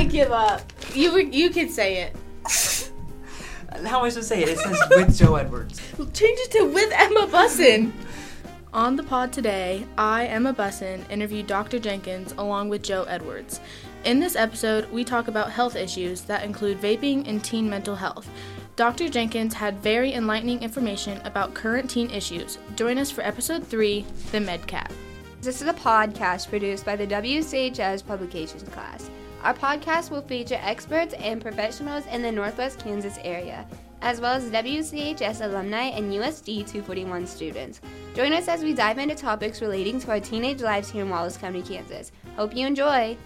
I give up. You you can say it. How am I supposed to say it? It says with Joe Edwards. Change it to with Emma Bussin. On the pod today, I, Emma Bussin, interview Dr. Jenkins along with Joe Edwards. In this episode, we talk about health issues that include vaping and teen mental health. Dr. Jenkins had very enlightening information about current teen issues. Join us for episode 3 The MedCat. This is a podcast produced by the WCHS Publications class. Our podcast will feature experts and professionals in the Northwest Kansas area, as well as WCHS alumni and USD 241 students. Join us as we dive into topics relating to our teenage lives here in Wallace County, Kansas. Hope you enjoy.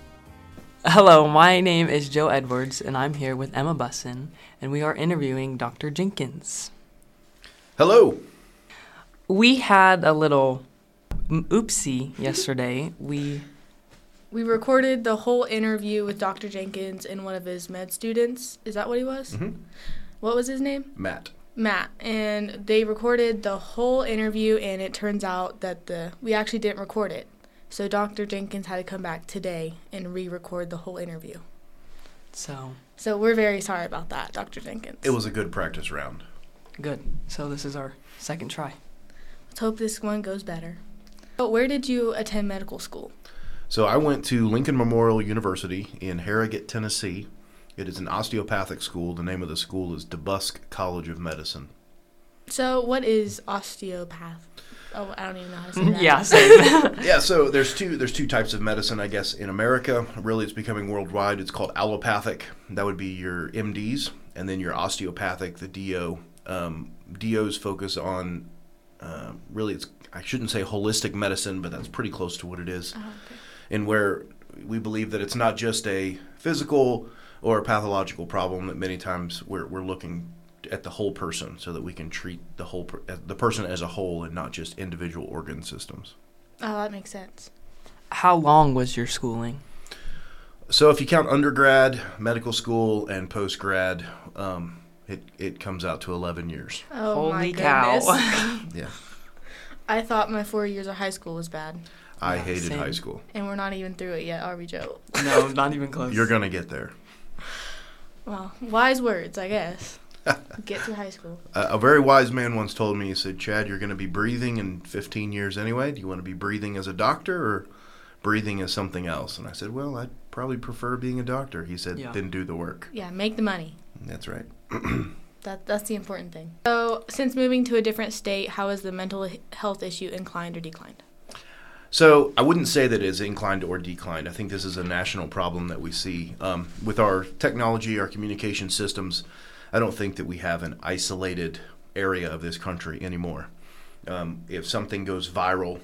Hello, my name is Joe Edwards, and I'm here with Emma Bussin, and we are interviewing Dr. Jenkins. Hello. We had a little oopsie yesterday. We We recorded the whole interview with Dr. Jenkins and one of his med students. Is that what he was? Mhm. What was his name? Matt. Matt. And they recorded the whole interview, and it turns out that the we actually didn't record it. So Dr. Jenkins had to come back today and re-record the whole interview. so So we're very sorry about that, Dr. Jenkins. It was a good practice round. good. So this is our second try. Let's hope this one goes better. But where did you attend medical school? So I went to Lincoln Memorial University in Harrogate, Tennessee. It is an osteopathic school. The name of the school is DeBusk College of Medicine. So what is osteopath? Oh, I don't even know how to say that. yeah, same. Yeah, so there's two there's two types of medicine, I guess, in America. Really, it's becoming worldwide. It's called allopathic. That would be your MDs, and then your osteopathic, the DO. Um, DOs focus on uh, really, it's I shouldn't say holistic medicine, but that's pretty close to what it is. Oh, okay. And where we believe that it's not just a physical or a pathological problem that many times we're, we're looking at the whole person so that we can treat the whole per, uh, the person as a whole and not just individual organ systems Oh, that makes sense. How long was your schooling? so if you count undergrad medical school and post grad um, it, it comes out to 11 years Oh my Holy cow. goodness. yeah I thought my four years of high school was bad, i Yeah, hated same. high school and we're not even through it yet, are we, Joe? no, not even close. you're gonna get there Well, wise words, I guess. Get to high school. a, a very wise man once told me he said chad you're going to be breathing in 15 years anyway do you want to be breathing as a doctor or breathing as something else and i said well i'd probably prefer being a doctor he said Yeah. then do the work Yeah, make the money. that's right That that's the important thing. So, since moving to a different state, how has the mental health issue inclined or declined? So i wouldn't say that it's inclined or declined. I think this is a national problem that we see. Um, with our technology our communication systems i don't think that we have an isolated area of this country anymore. Um, if something goes viral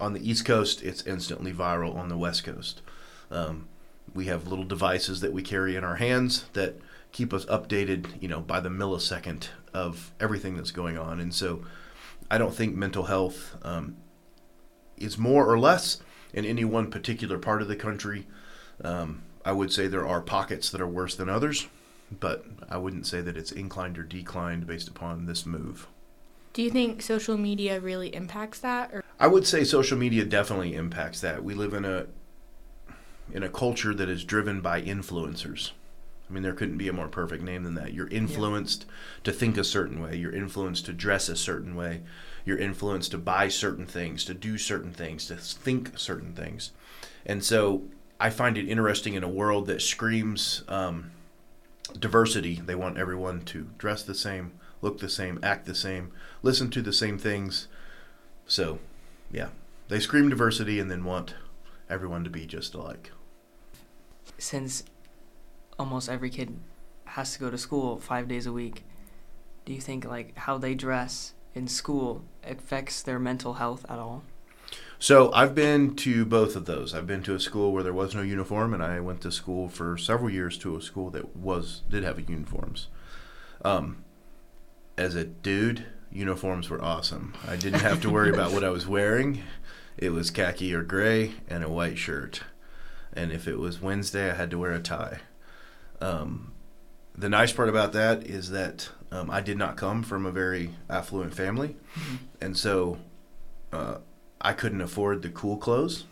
on the east coast it's instantly viral on the west coast. Um, we have little devices that we carry in our hands that keep us updated you know by the millisecond of everything that's going on. And so i don't think mental health um, is more or less in any one particular part of the country um, i would say there are pockets that are worse than others but i wouldn't say that it's inclined or declined based upon this move Do you think social media really impacts that? Or I would say social media definitely impacts that. We live in a in a culture that is driven by influencers. I mean, there couldn't be a more perfect name than that. You're influenced to think a certain way. You're influenced to dress a certain way. You're influenced to buy certain things, to do certain things, to think certain things. And so I find it interesting in a world that screams um, diversity. They want everyone to dress the same, look the same, act the same, listen to the same things. So, yeah, they scream diversity and then want everyone to be just alike. Since almost every kid has to go to school five days a week, do you think like how they dress in school affects their mental health at all? So I've been to both of those. I've been to a school where there was no uniform, and I went to school for several years to a school that was did have uniforms. Um, as a dude, uniforms were awesome. I didn't have to worry about what I was wearing. It was khaki or gray and a white shirt, and if it was Wednesday, I had to wear a tie. Um, the nice part about that is that um, I did not come from a very affluent family, and so. Uh, I couldn't afford the cool clothes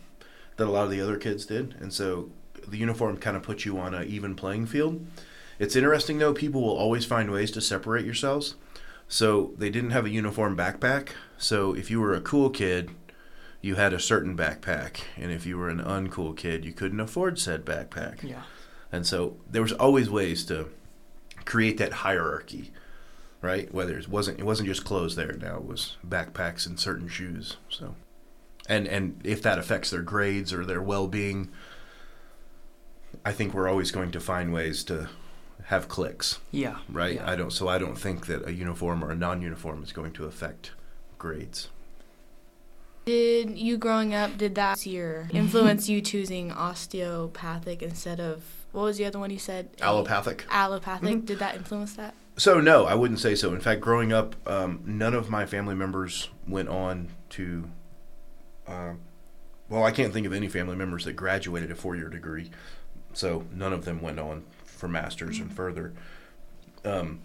that a lot of the other kids did, and so the uniform kind of puts you on an even playing field. It's interesting though; people will always find ways to separate yourselves. So they didn't have a uniform backpack. So if you were a cool kid, you had a certain backpack, and if you were an uncool kid, you couldn't afford said backpack. Yeah. And so there was always ways to create that hierarchy, right? Whether it wasn't it wasn't just clothes there now, it was backpacks and certain shoes. So and and if that affects their grades or their well-being, I think we're always going to find ways to have cliques, Yeah. right? Yeah. I don't so I don't think that a uniform or a non-uniform is going to affect grades. Did you growing up, did that year influence you choosing osteopathic instead of, what was the other one you said? Allopathic. Allopathic. Did that influence that? So no, I wouldn't say so. In fact, growing up, um, none of my family members went on to. Uh, well, I can't think of any family members that graduated a four-year degree, so none of them went on for masters and further. Um,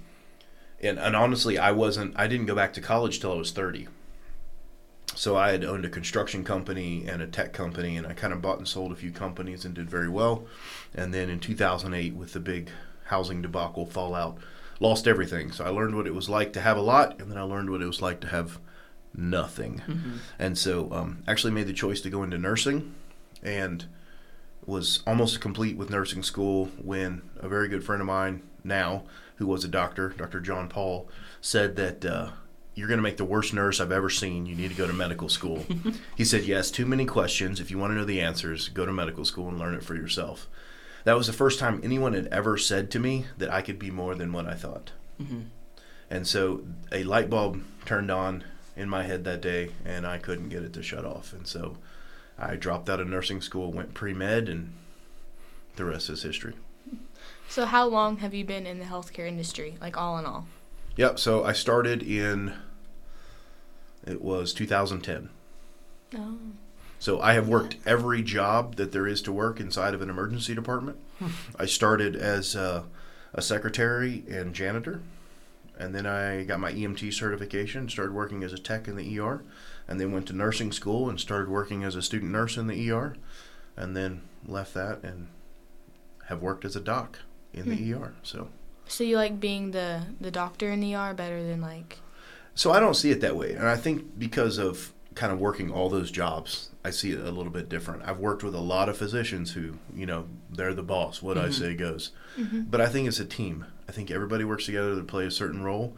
and and honestly, I wasn't. I didn't go back to college till I was thirty. So I had owned a construction company and a tech company, and I kind of bought and sold a few companies and did very well. And then in 2008, with the big housing debacle fallout, lost everything. So I learned what it was like to have a lot, and then I learned what it was like to have nothing. Mm-hmm. And so, um, actually, made the choice to go into nursing, and was almost complete with nursing school when a very good friend of mine now, who was a doctor, Dr. John Paul, said that. Uh, you're going to make the worst nurse I've ever seen. You need to go to medical school. he said, Yes, too many questions. If you want to know the answers, go to medical school and learn it for yourself. That was the first time anyone had ever said to me that I could be more than what I thought. Mm-hmm. And so a light bulb turned on in my head that day, and I couldn't get it to shut off. And so I dropped out of nursing school, went pre med, and the rest is history. So, how long have you been in the healthcare industry, like all in all? Yep, so I started in, it was 2010. Oh. So I have worked every job that there is to work inside of an emergency department. I started as a, a secretary and janitor, and then I got my EMT certification, started working as a tech in the ER, and then went to nursing school and started working as a student nurse in the ER, and then left that and have worked as a doc in the ER. So So, you like being the, the doctor in the ER better than like. So I don't see it that way. And I think because of kind of working all those jobs, I see it a little bit different. I've worked with a lot of physicians who, you know, they're the boss. What I Mhm. say goes. Mm-hmm. But I think it's a team. I think everybody works together to play a certain role.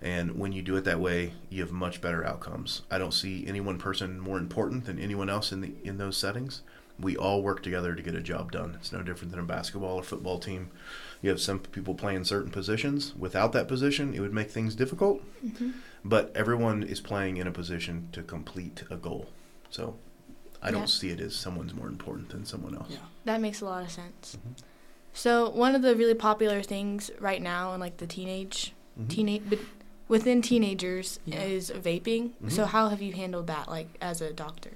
And when you do it that way, you have much better outcomes. I don't see any one person more important than anyone else in the in those settings. We all work together to get a job done. It's no different than a basketball or football team. You have some people playing certain positions. Without that position, it would make things difficult Mm-hmm. but everyone is playing in a position to complete a goal. So I don't Yeah. see it as someone's more important than someone else. Yeah. That makes a lot of sense. Mhm. So one of the really popular things right now in like the teenage Mhm. teenage but within teenagers Yeah. is vaping. So Mhm. how have you handled that like as a doctor?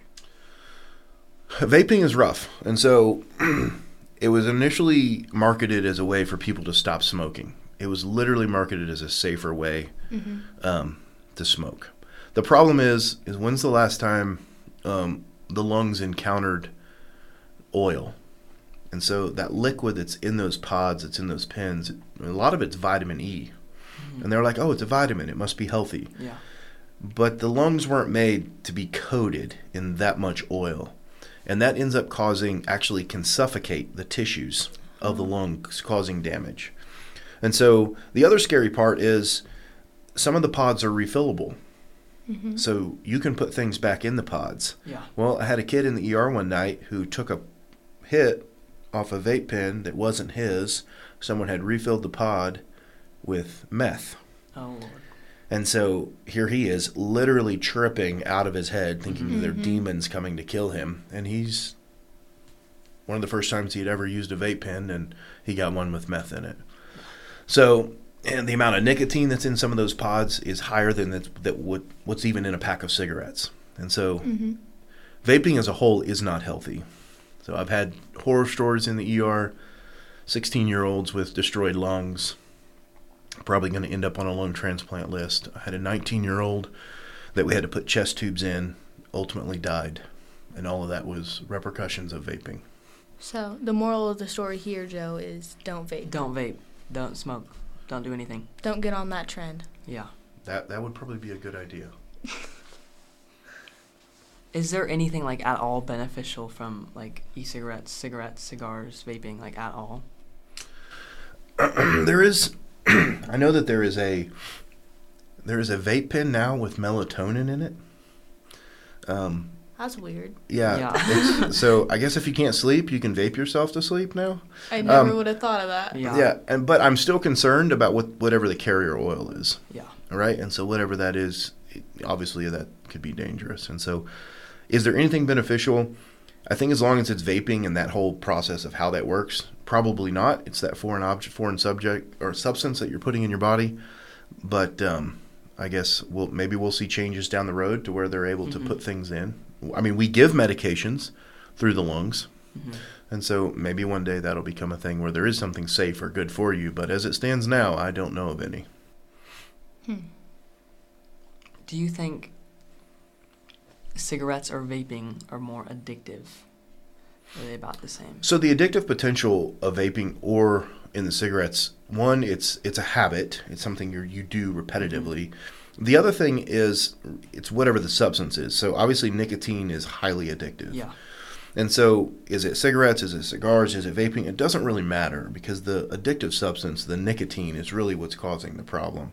Vaping is rough, and so it was initially marketed as a way for people to stop smoking. It was literally marketed as a safer way Mm-hmm. um, to smoke. The problem is, is when's the last time um, the lungs encountered oil? And so that liquid that's in those pods, that's in those pens, a lot of it's vitamin E. Mhm. And they're like, oh, it's a vitamin. It must be healthy. Yeah. But the lungs weren't made to be coated in that much oil. And that ends up causing, actually can suffocate the tissues of the lungs, causing damage. And so the other scary part is some of the pods are refillable. Mm-hmm. So you can put things back in the pods. Yeah. Well, I had a kid in the ER one night who took a hit off a vape pen that wasn't his. Someone had refilled the pod with meth. Oh Lord. And so here he is, literally tripping out of his head, thinking that they're Mhm. demons coming to kill him. And he's one of the first times he had ever used a vape pen, and he got one with meth in it. So, and the amount of nicotine that's in some of those pods is higher than that, that what, what's even in a pack of cigarettes. And so, Mm-hmm. vaping as a whole is not healthy. So I've had horror stories in the ER, 16 year olds with destroyed lungs, probably going to end up on a lung transplant list. I had a 19 year old that we had to put chest tubes in, ultimately died. And all of that was repercussions of vaping. So the moral of the story here, Joe, is don't vape. Don't vape. Don't smoke. Don't do anything. Don't get on that trend. Yeah. That that would probably be a good idea. Is there anything like at all beneficial from like e-cigarettes, cigarettes, cigars, vaping, like at all? there is I know that there is a there is a vape pen now with melatonin in it. Um, That's weird. yeah. Yeah. so I guess if you can't sleep, you can vape yourself to sleep now. I never Um, would have thought of that. Yeah. yeah. and but I'm still concerned about what whatever the carrier oil is. Yeah. right? And so whatever that is, obviously that could be dangerous. And so, is there anything beneficial? I think as long as it's vaping and that whole process of how that works, probably not. It's that foreign object, foreign subject or substance that you're putting in your body. But um, I guess we'll maybe we'll see changes down the road to where they're able to Mhm. put things in. I mean, we give medications through the lungs. hmm And so maybe one day that'll become a thing where there is something safe or good for you. But as it stands now, I don't know of any. Hmm. Do you think cigarettes or vaping are more addictive? Are they about the same? So the addictive potential of vaping or in the cigarettes, one, it's it's a habit. It's something you you do repetitively. The other thing is it's whatever the substance is. So obviously nicotine is highly addictive. Yeah. And so is it cigarettes, is it cigars, is it vaping? It doesn't really matter because the addictive substance, the nicotine is really what's causing the problem.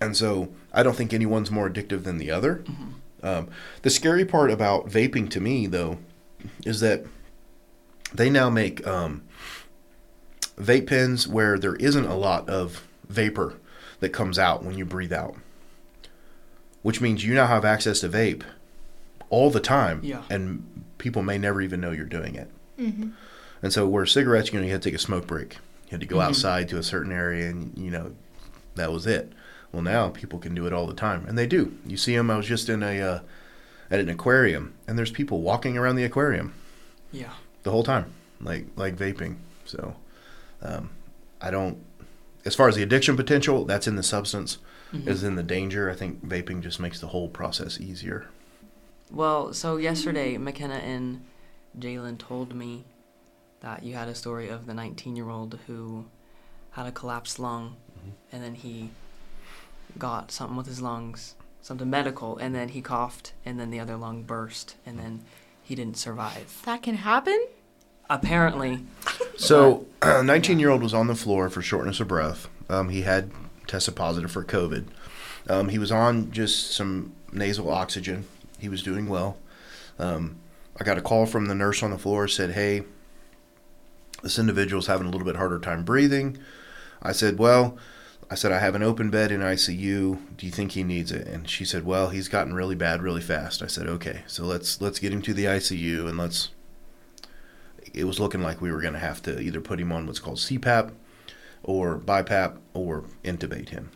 And so I don't think anyone's more addictive than the other. hmm Um, the scary part about vaping to me, though, is that they now make um, vape pens where there isn't a lot of vapor that comes out when you breathe out, which means you now have access to vape all the time, Yeah. and people may never even know you're doing it. Mm-hmm. And so, where cigarettes, you know, you had to take a smoke break, you had to go Mhm. outside to a certain area, and you know, that was it. Well, now people can do it all the time, and they do. You see them. I was just in a uh, at an aquarium, and there's people walking around the aquarium Yeah. the whole time, like like vaping. So, um, I don't. As far as the addiction potential, that's in the substance. Mhm. Is in the danger. I think vaping just makes the whole process easier. Well, so yesterday, McKenna and Jalen told me that you had a story of the 19 year old who had a collapsed lung and then he got something with his lungs, something medical, and then he coughed and then the other lung burst and then he didn't survive. That can happen. Apparently, So, a 19 year old was on the floor for shortness of breath. Um, he had tested positive for COVID. Um, he was on just some nasal oxygen. He was doing well. Um, I got a call from the nurse on the floor, said, Hey, this individual's having a little bit harder time breathing. I said, Well, I said, I have an open bed in ICU. Do you think he needs it? And she said, Well, he's gotten really bad really fast. I said, Okay, so let's let's get him to the ICU and let's it was looking like we were going to have to either put him on what's called CPAP or BiPAP or intubate him.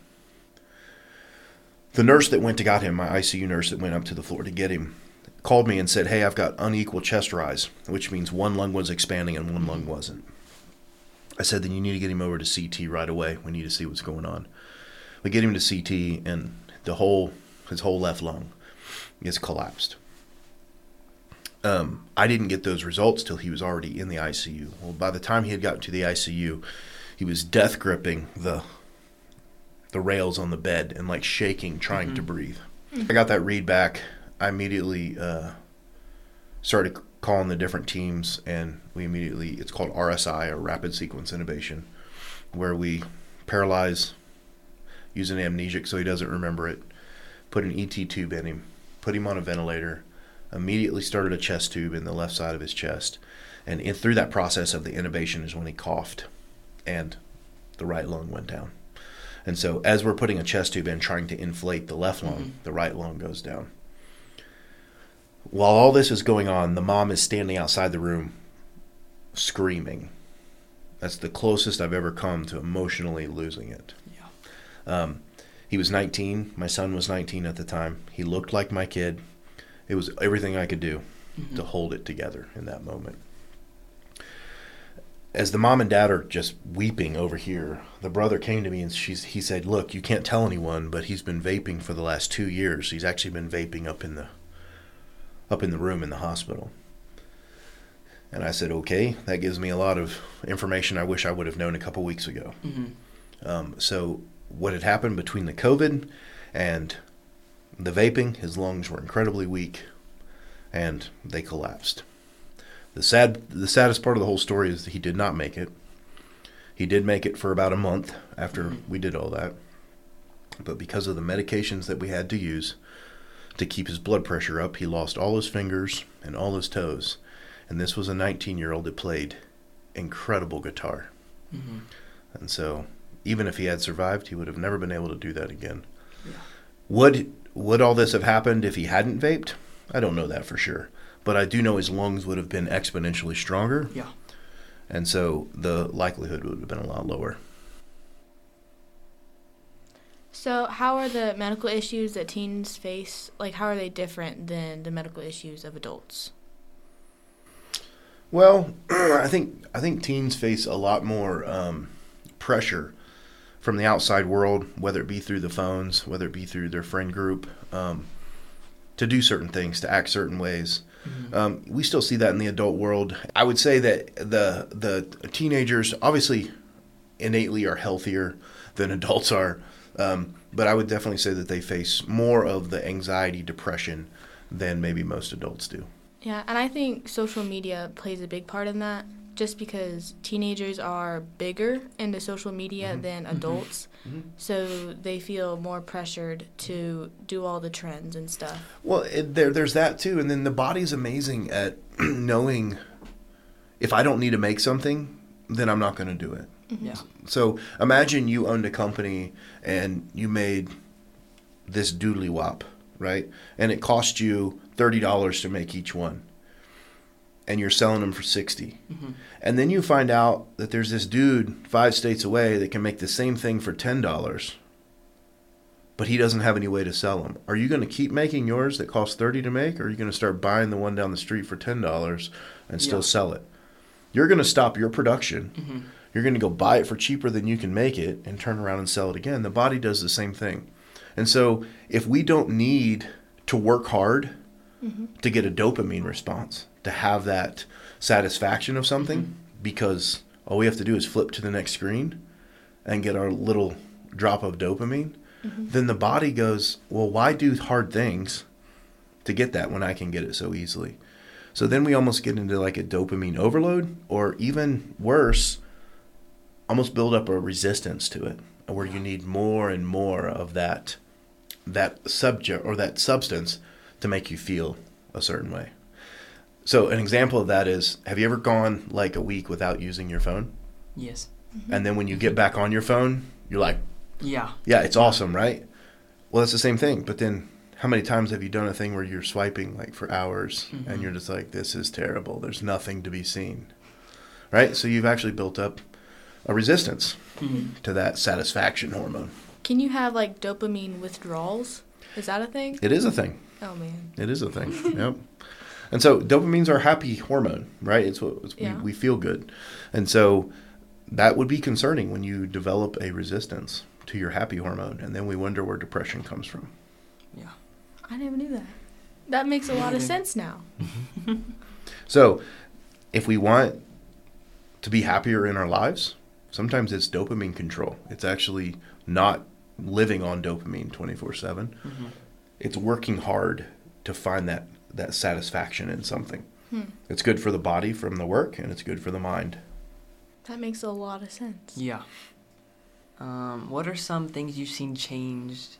The nurse that went to got him, my ICU nurse that went up to the floor to get him, called me and said, Hey, I've got unequal chest rise, which means one lung was expanding and one lung wasn't. I said, Then you need to get him over to CT right away. We need to see what's going on. We get him to CT, and the whole, his whole left lung is collapsed. Um, I didn't get those results till he was already in the ICU. Well, by the time he had gotten to the ICU, he was death gripping the the rails on the bed and like shaking, trying to Mhm. breathe. I got that read back. I immediately uh, started calling the different teams, and we immediately it's called RSI or rapid sequence Intubation, where we paralyze, use an amnesic so he doesn't remember it, put an ET tube in him, put him on a ventilator, immediately started a chest tube in the left side of his chest, and in, through that process of the intubation is when he coughed, and the right lung went down. And so, as we're putting a chest tube in, trying to inflate the left lung, Mhm. the right lung goes down. While all this is going on, the mom is standing outside the room screaming. That's the closest I've ever come to emotionally losing it. yeah. Um, he was 19. My son was 19 at the time. He looked like my kid. It was everything I could do Mhm. to hold it together in that moment. As the mom and dad are just weeping over here, the brother came to me and she's, he said, "Look, you can't tell anyone, but he's been vaping for the last two years. He's actually been vaping up in the up in the room in the hospital." And I said, okay, that gives me a lot of information I wish I would have known a couple weeks ago. Mm-hmm. Um, so, what had happened between the COVID and the vaping, his lungs were incredibly weak and they collapsed. The sad, the saddest part of the whole story is that he did not make it. He did make it for about a month after Mhm. we did all that. But because of the medications that we had to use to keep his blood pressure up, he lost all his fingers and all his toes. And this was a 19 year old that played incredible guitar. Mm-hmm. And so, even if he had survived, he would have never been able to do that again. Yeah. Would would all this have happened if he hadn't vaped? I don't know that for sure, but I do know his lungs would have been exponentially stronger, Yeah. and so the likelihood would have been a lot lower. So, how are the medical issues that teens face? Like, how are they different than the medical issues of adults? Well, I think I think teens face a lot more um, pressure from the outside world, whether it be through the phones, whether it be through their friend group, um, to do certain things, to act certain ways. Mm-hmm. Um, we still see that in the adult world. I would say that the the teenagers obviously innately are healthier than adults are, um, but I would definitely say that they face more of the anxiety, depression than maybe most adults do. Yeah, and I think social media plays a big part in that just because teenagers are bigger into social media Mhm. than Mhm. adults. Mhm. So they feel more pressured to do all the trends and stuff. Well, it, there there's that too, and then the body's amazing at knowing if I don't need to make something, then I'm not going to do it. Yeah. So imagine you owned a company and you made this doodly wop, right? And it cost you thirty dollars to make each one, and you're selling them for sixty. Mm-hmm. And then you find out that there's this dude five states away that can make the same thing for ten dollars, but he doesn't have any way to sell them. Are you going to keep making yours that costs thirty to make, or are you going to start buying the one down the street for ten dollars and still Yeah. sell it? You're going to stop your production. Mm-hmm. You're going to go buy it for cheaper than you can make it and turn around and sell it again. The body does the same thing. And so if we don't need to work hard mm-hmm. to get a dopamine response, to have that satisfaction of something, mm-hmm. because all we have to do is flip to the next screen and get our little drop of dopamine, mm-hmm. then the body goes, well, why do hard things to get that when I can get it so easily? So then we almost get into like a dopamine overload, or even worse, almost build up a resistance to it, where you need more and more of that that subject or that substance to make you feel a certain way. So an example of that is have you ever gone like a week without using your phone? Yes. And then when you get back on your phone, you're like, Yeah. yeah, it's awesome, right? Well, it's the same thing, but then how many times have you done a thing where you're swiping like for hours and Mhm. you're just like this is terrible. There's nothing to be seen. Right? So you've actually built up a resistance Mm-hmm. to that satisfaction hormone. Can you have like dopamine withdrawals? Is that a thing? It is a thing. Oh man. It is a thing. yep. And so dopamine's our happy hormone, right? It's what it's, Yeah. we, we feel good. And so that would be concerning when you develop a resistance to your happy hormone and then we wonder where depression comes from. Yeah. I never knew that. That makes a lot of sense now. So if we want to be happier in our lives, sometimes it's dopamine control. It's actually not living on dopamine 24/7. Mm-hmm. It's working hard to find that that satisfaction in something. Hmm. It's good for the body from the work and it's good for the mind. That makes a lot of sense. Yeah. Um, what are some things you've seen changed,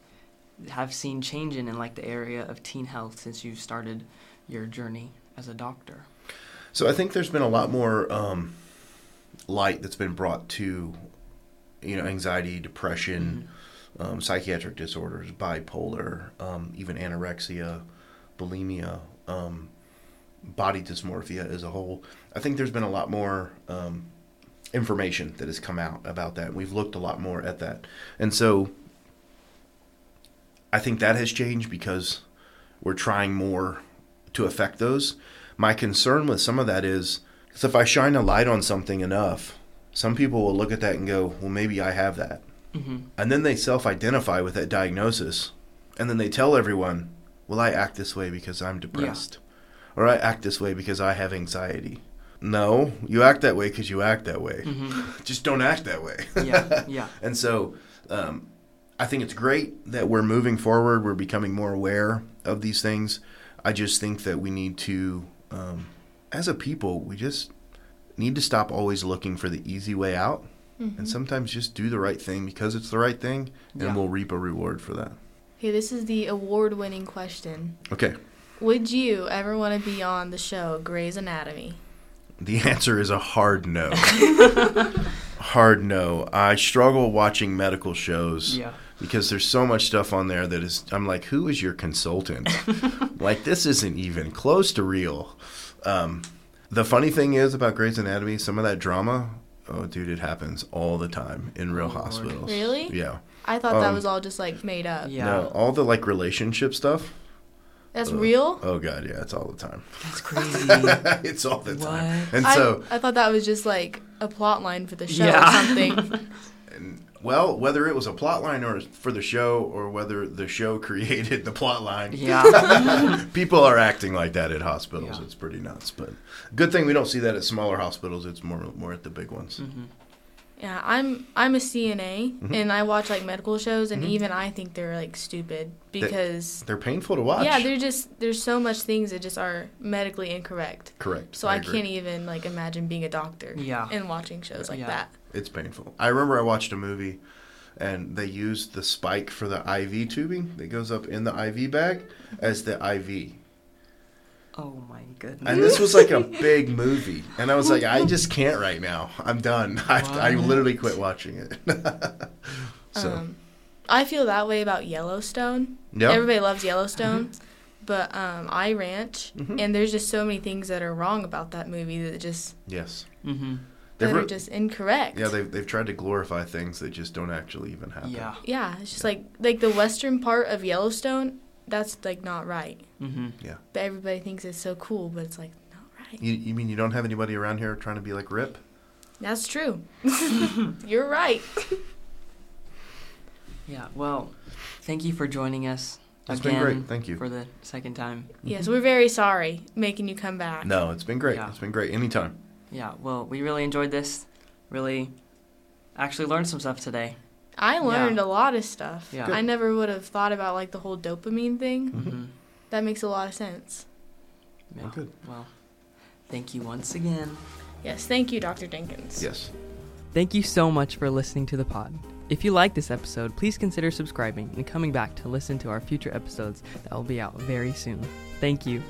have seen changing in like the area of teen health since you've started your journey as a doctor? So I think there's been a lot more um, light that's been brought to, you know, anxiety, depression, um, psychiatric disorders, bipolar, um, even anorexia, bulimia, um, body dysmorphia as a whole. I think there's been a lot more um, information that has come out about that. We've looked a lot more at that, and so I think that has changed because we're trying more to affect those. My concern with some of that is because if I shine a light on something enough, some people will look at that and go, well, maybe I have that. Mm-hmm. And then they self identify with that diagnosis. And then they tell everyone, well, I act this way because I'm depressed. Or I act this way because I have anxiety. no, you act that way because you act that way. Mm-hmm. Just don't act that way. Yeah, yeah. And so um, I think it's great that we're moving forward. We're becoming more aware of these things. I just think that we need to, um, as a people, we just need to stop always looking for the easy way out and mm-hmm. sometimes just do the right thing because it's the right thing and Yeah. we'll reap a reward for that. Okay, this is the award-winning question. Okay. Would you ever want to be on the show Grey's Anatomy? The answer is a hard no. hard no. I struggle watching medical shows. Yeah. because there's so much stuff on there that is I'm like, who is your consultant? like this isn't even close to real. Um, the funny thing is about Grey's Anatomy, some of that drama, oh dude, it happens all the time in real Oh, Lord. hospitals. Really? Yeah. I thought that Um, was all just like made up. Yeah. No, all the like relationship stuff. That's uh, real? Oh god, yeah, it's all the time. That's crazy. it's all the time. And I, so, I thought that was just like a plot line for the show Yeah. or something. and, well, whether it was a plot line or for the show, or whether the show created the plot line, yeah. People are acting like that at hospitals. Yeah. It's pretty nuts. But good thing we don't see that at smaller hospitals. It's more more at the big ones. hmm yeah, I'm I'm a CNA Mhm. and I watch like medical shows and Mhm. even I think they're like stupid because They're painful to watch. yeah, they're just there's so much things that just are medically incorrect. correct. So I, agree. can't even like imagine being a doctor Yeah. and watching shows like Yeah. that. It's painful. I remember I watched a movie, and they used the spike for the IV tubing that goes up in the IV bag as the IV. Oh my goodness. And this was like a big movie, and I was like, I just can't right now. I'm done. I, I literally quit watching it. so Um, I feel that way about Yellowstone. yeah, Everybody loves Yellowstone, but um, I ranch, Mhm. and there's just so many things that are wrong about that movie that just yes, hmm that They've are just incorrect. yeah. They've they've tried to glorify things that just don't actually even happen. Yeah. Yeah, it's just like like the western part of Yellowstone. That's like not right, hmm but everybody thinks it's so cool, but it's like not right. You, you mean you don't have anybody around here trying to be like Rip? That's true. You're right. Yeah. Well, thank you for joining us It's again been great. Thank you. for the second time. Yes, we're very sorry making you come back. No, it's been great. Yeah. It's been great. Anytime. Yeah. Well, we really enjoyed this. Really, actually learned some stuff today. I Yeah. learned a lot of stuff. Yeah. I never would have thought about like the whole dopamine thing. hmm That makes a lot of sense. Yeah. Well, good. Well, thank you once again. Yes, thank you, Dr. Jenkins. Yes. Thank you so much for listening to the pod. If you like this episode, please consider subscribing and coming back to listen to our future episodes that will be out very soon. Thank you.